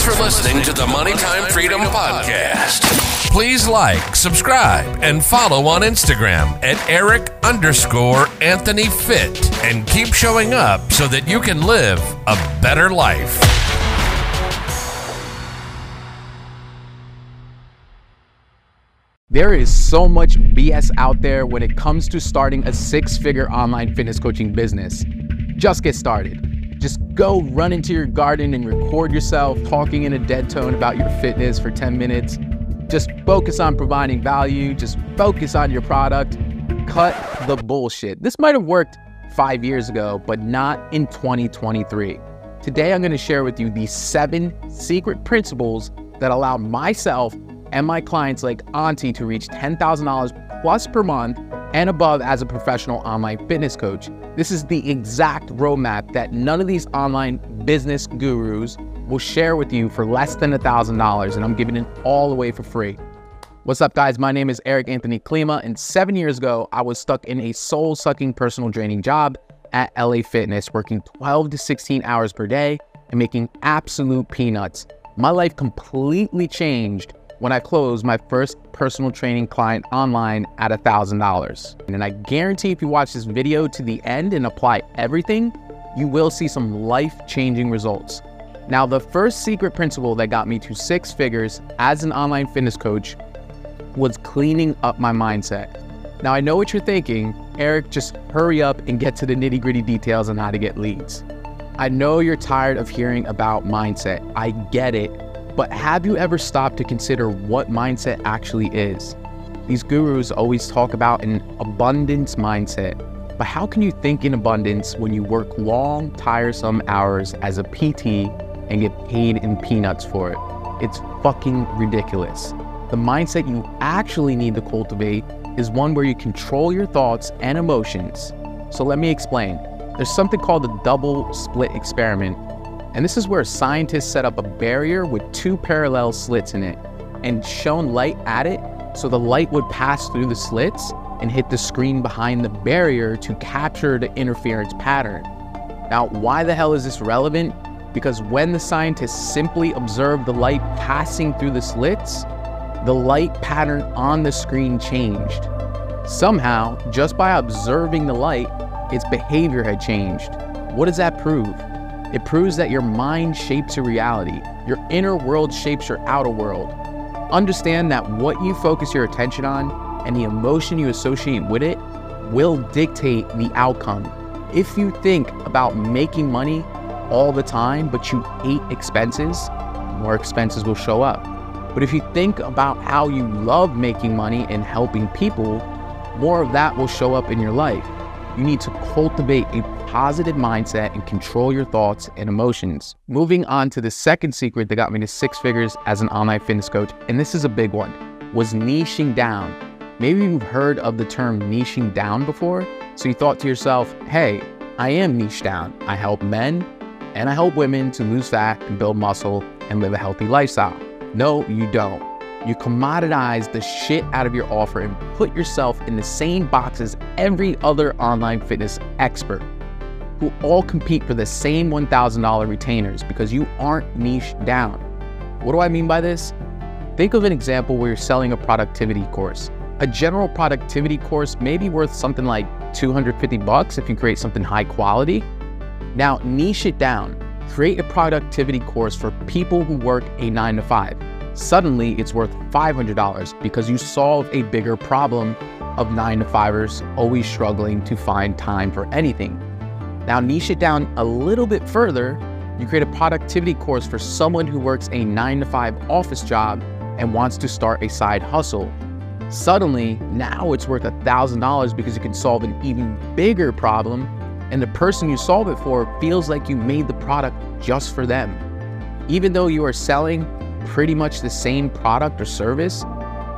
Thanks for listening to the Money Time Freedom Podcast. Please like, subscribe, and follow on Instagram at Eric underscore Anthony Fit and keep showing up so that you can live a better life. There is so much BS out there when it comes to starting a six figure online fitness coaching business. Just get started. Just go run into your garden and record yourself talking in a dead tone about your fitness for 10 minutes. Just focus on providing value, just focus on your product. Cut the bullshit. This might have worked five years ago, but not in 2023. Today, I'm going to share with you the seven secret principles that allow myself and my clients like Auntie to reach $10,000 plus per month and above as a professional online fitness coach. This is the exact roadmap that none of these online business gurus will share with you for less than $1,000, and I'm giving it all away for free. What's up, guys? My name is Eric Anthony Klima, and seven years ago, I was stuck in a soul sucking personal draining job at LA Fitness, working 12 to 16 hours per day and making absolute peanuts. My life completely changed when I closed my first personal training client online at $1,000. And I guarantee if you watch this video to the end and apply everything, you will see some life changing results. Now, the first secret principle that got me to six figures as an online fitness coach was cleaning up my mindset. Now, I know what you're thinking Eric, just hurry up and get to the nitty gritty details on how to get leads. I know you're tired of hearing about mindset. I get it. But have you ever stopped to consider what mindset actually is? These gurus always talk about an abundance mindset. But how can you think in abundance when you work long, tiresome hours as a PT and get paid in peanuts for it? It's fucking ridiculous. The mindset you actually need to cultivate is one where you control your thoughts and emotions. So let me explain. There's something called the double slit experiment and this is where scientists set up a barrier with two parallel slits in it and shone light at it so the light would pass through the slits and hit the screen behind the barrier to capture the interference pattern. Now, why the hell is this relevant? Because when the scientists simply observed the light passing through the slits, the light pattern on the screen changed. Somehow, just by observing the light, its behavior had changed. What does that prove? It proves that your mind shapes your reality. Your inner world shapes your outer world. Understand that what you focus your attention on and the emotion you associate with it will dictate the outcome. If you think about making money all the time, but you hate expenses, more expenses will show up. But if you think about how you love making money and helping people, more of that will show up in your life. You need to cultivate a positive mindset and control your thoughts and emotions. Moving on to the second secret that got me to six figures as an online fitness coach, and this is a big one, was niching down. Maybe you've heard of the term niching down before, so you thought to yourself, hey, I am niche down. I help men and I help women to lose fat and build muscle and live a healthy lifestyle. No, you don't. You commoditize the shit out of your offer and put yourself in the same box as every other online fitness expert who all compete for the same $1,000 retainers because you aren't niche down. What do I mean by this? Think of an example where you're selling a productivity course. A general productivity course may be worth something like 250 bucks if you create something high quality. Now, niche it down. Create a productivity course for people who work a 9 to 5. Suddenly, it's worth $500 because you solve a bigger problem of 9 to 5ers always struggling to find time for anything. Now, niche it down a little bit further. You create a productivity course for someone who works a nine to five office job and wants to start a side hustle. Suddenly, now it's worth $1,000 because you can solve an even bigger problem, and the person you solve it for feels like you made the product just for them. Even though you are selling pretty much the same product or service,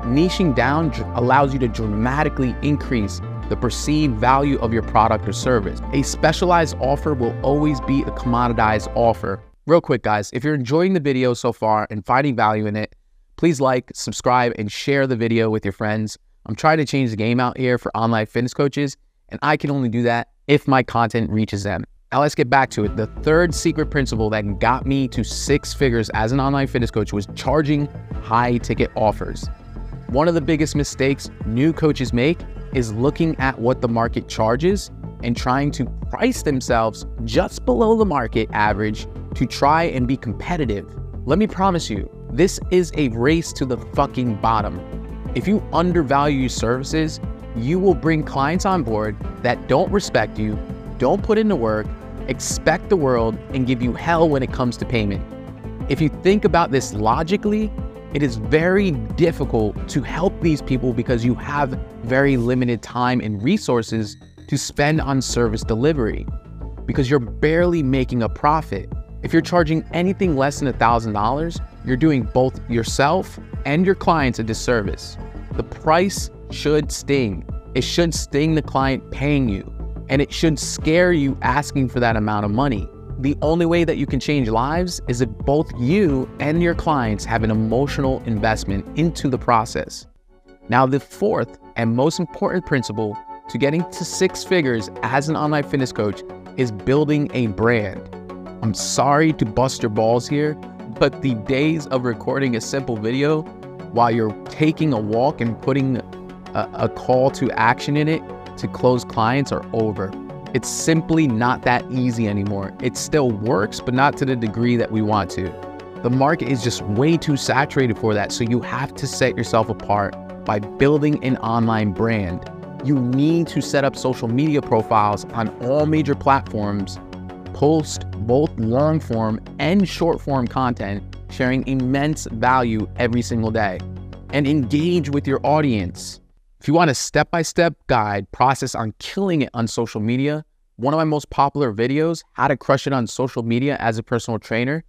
niching down allows you to dramatically increase the perceived value of your product or service. A specialized offer will always be a commoditized offer. Real quick, guys, if you're enjoying the video so far and finding value in it, please like, subscribe, and share the video with your friends. I'm trying to change the game out here for online fitness coaches, and I can only do that if my content reaches them. Now let's get back to it. The third secret principle that got me to six figures as an online fitness coach was charging high ticket offers. One of the biggest mistakes new coaches make is looking at what the market charges and trying to price themselves just below the market average to try and be competitive. Let me promise you, this is a race to the fucking bottom. If you undervalue your services, you will bring clients on board that don't respect you, don't put in the work, expect the world, and give you hell when it comes to payment. If you think about this logically, it is very difficult to help these people because you have very limited time and resources to spend on service delivery because you're barely making a profit. If you're charging anything less than $1,000, you're doing both yourself and your clients a disservice. The price should sting. It should sting the client paying you, and it should scare you asking for that amount of money. The only way that you can change lives is if both you and your clients have an emotional investment into the process. Now, the fourth and most important principle to getting to six figures as an online fitness coach is building a brand. I'm sorry to bust your balls here, but the days of recording a simple video while you're taking a walk and putting a, a call to action in it to close clients are over. It's simply not that easy anymore. It still works, but not to the degree that we want to. The market is just way too saturated for that, so you have to set yourself apart by building an online brand. You need to set up social media profiles on all major platforms, post both long form and short form content, sharing immense value every single day, and engage with your audience. If you want a step by step guide process on killing it on social media, one of my most popular videos, How to Crush It on Social Media as a Personal Trainer,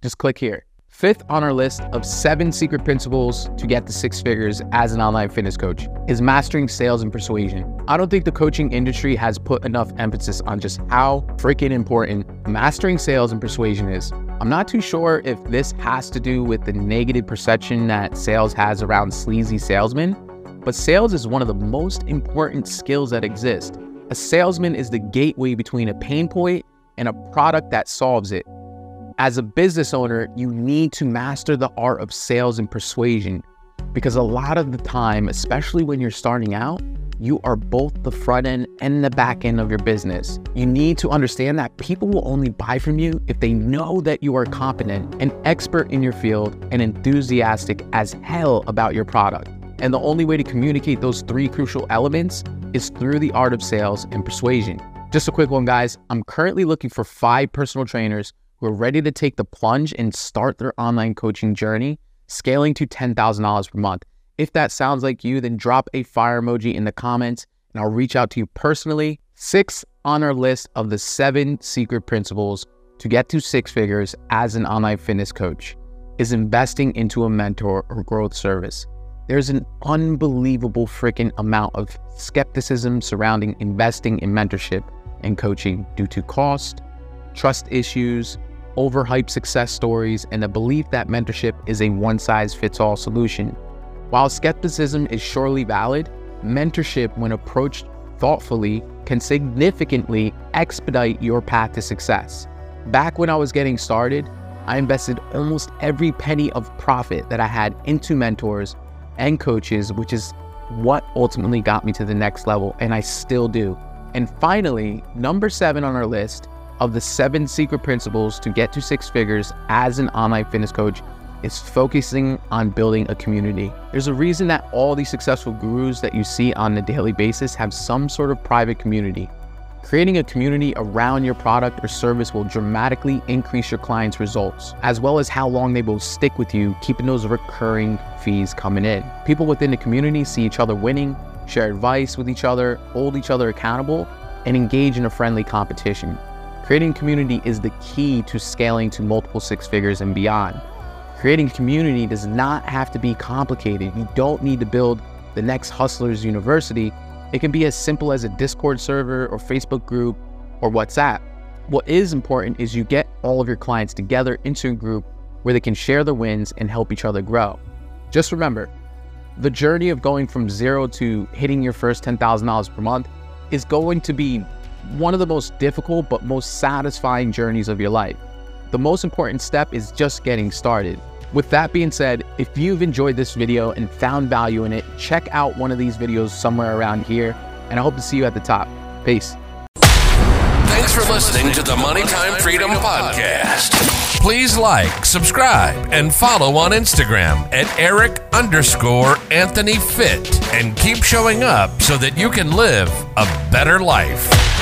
just click here. Fifth on our list of seven secret principles to get to six figures as an online fitness coach is mastering sales and persuasion. I don't think the coaching industry has put enough emphasis on just how freaking important mastering sales and persuasion is. I'm not too sure if this has to do with the negative perception that sales has around sleazy salesmen, but sales is one of the most important skills that exist. A salesman is the gateway between a pain point and a product that solves it. As a business owner, you need to master the art of sales and persuasion because a lot of the time, especially when you're starting out, you are both the front end and the back end of your business. You need to understand that people will only buy from you if they know that you are competent, an expert in your field, and enthusiastic as hell about your product. And the only way to communicate those three crucial elements is through the art of sales and persuasion. Just a quick one, guys. I'm currently looking for five personal trainers who are ready to take the plunge and start their online coaching journey, scaling to $10,000 per month. If that sounds like you, then drop a fire emoji in the comments and I'll reach out to you personally. Six on our list of the seven secret principles to get to six figures as an online fitness coach is investing into a mentor or growth service. There's an unbelievable freaking amount of skepticism surrounding investing in mentorship and coaching due to cost, trust issues, overhyped success stories, and the belief that mentorship is a one size fits all solution. While skepticism is surely valid, mentorship, when approached thoughtfully, can significantly expedite your path to success. Back when I was getting started, I invested almost every penny of profit that I had into mentors and coaches, which is what ultimately got me to the next level, and I still do. And finally, number seven on our list of the seven secret principles to get to six figures as an online fitness coach is focusing on building a community. There's a reason that all these successful gurus that you see on a daily basis have some sort of private community. Creating a community around your product or service will dramatically increase your clients' results, as well as how long they will stick with you, keeping those recurring fees coming in. People within the community see each other winning, share advice with each other, hold each other accountable, and engage in a friendly competition. Creating community is the key to scaling to multiple six figures and beyond. Creating community does not have to be complicated. You don't need to build the next Hustlers University it can be as simple as a Discord server or Facebook group or WhatsApp. What is important is you get all of your clients together into a group where they can share their wins and help each other grow. Just remember, the journey of going from zero to hitting your first $10,000 per month is going to be one of the most difficult but most satisfying journeys of your life. The most important step is just getting started. With that being said, if you've enjoyed this video and found value in it, check out one of these videos somewhere around here, and I hope to see you at the top. Peace. Thanks for listening to the Money Time Freedom Podcast. Please like, subscribe, and follow on Instagram at Eric underscore Anthony Fit and keep showing up so that you can live a better life.